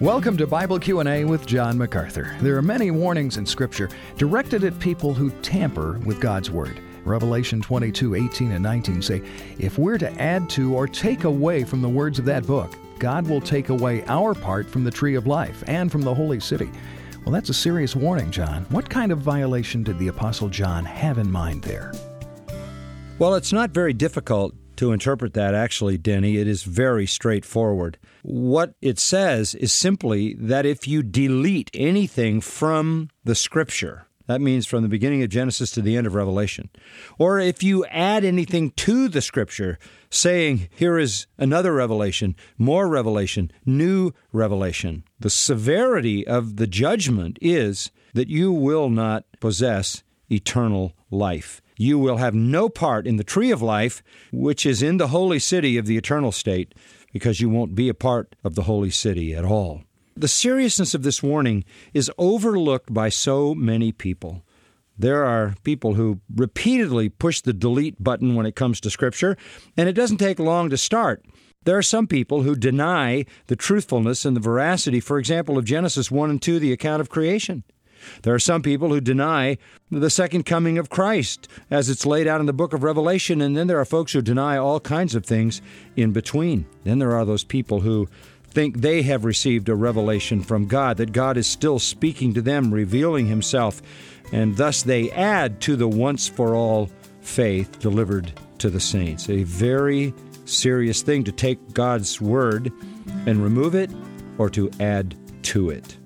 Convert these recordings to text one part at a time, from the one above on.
Welcome to Bible Q&A with John MacArthur. There are many warnings in scripture directed at people who tamper with God's word. Revelation 22, 18 and 19 say, If we're to add to or take away from the words of that book, God will take away our part from the tree of life and from the holy city. Well, that's a serious warning, John. What kind of violation did the Apostle John have in mind there? Well, it's not very difficult to interpret that, actually, Denny. It is very straightforward. What it says is simply that if you delete anything from the Scripture, that means from the beginning of Genesis to the end of Revelation. Or if you add anything to the Scripture, saying, here is another revelation, more revelation, new revelation, the severity of the judgment is that you will not possess eternal life you will have no part in the tree of life, which is in the holy city of the eternal state, because you won't be a part of the holy city at all. The seriousness of this warning is overlooked by so many people. There are people who repeatedly push the delete button when it comes to Scripture, and it doesn't take long to start. There are some people who deny the truthfulness and the veracity, for example, of Genesis 1 and 2, the account of creation. There are some people who deny the second coming of Christ as it's laid out in the book of Revelation, and then there are folks who deny all kinds of things in between. Then there are those people who think they have received a revelation from God, that God is still speaking to them, revealing Himself, and thus they add to the once for all faith delivered to the saints. A very serious thing to take God's word and remove it or to add to it.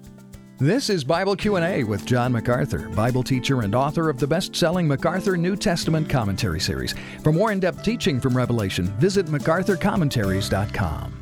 This is Bible Q&A with John MacArthur, Bible teacher and author of the best-selling MacArthur New Testament Commentary series. For more in-depth teaching from Revelation, visit macarthurcommentaries.com.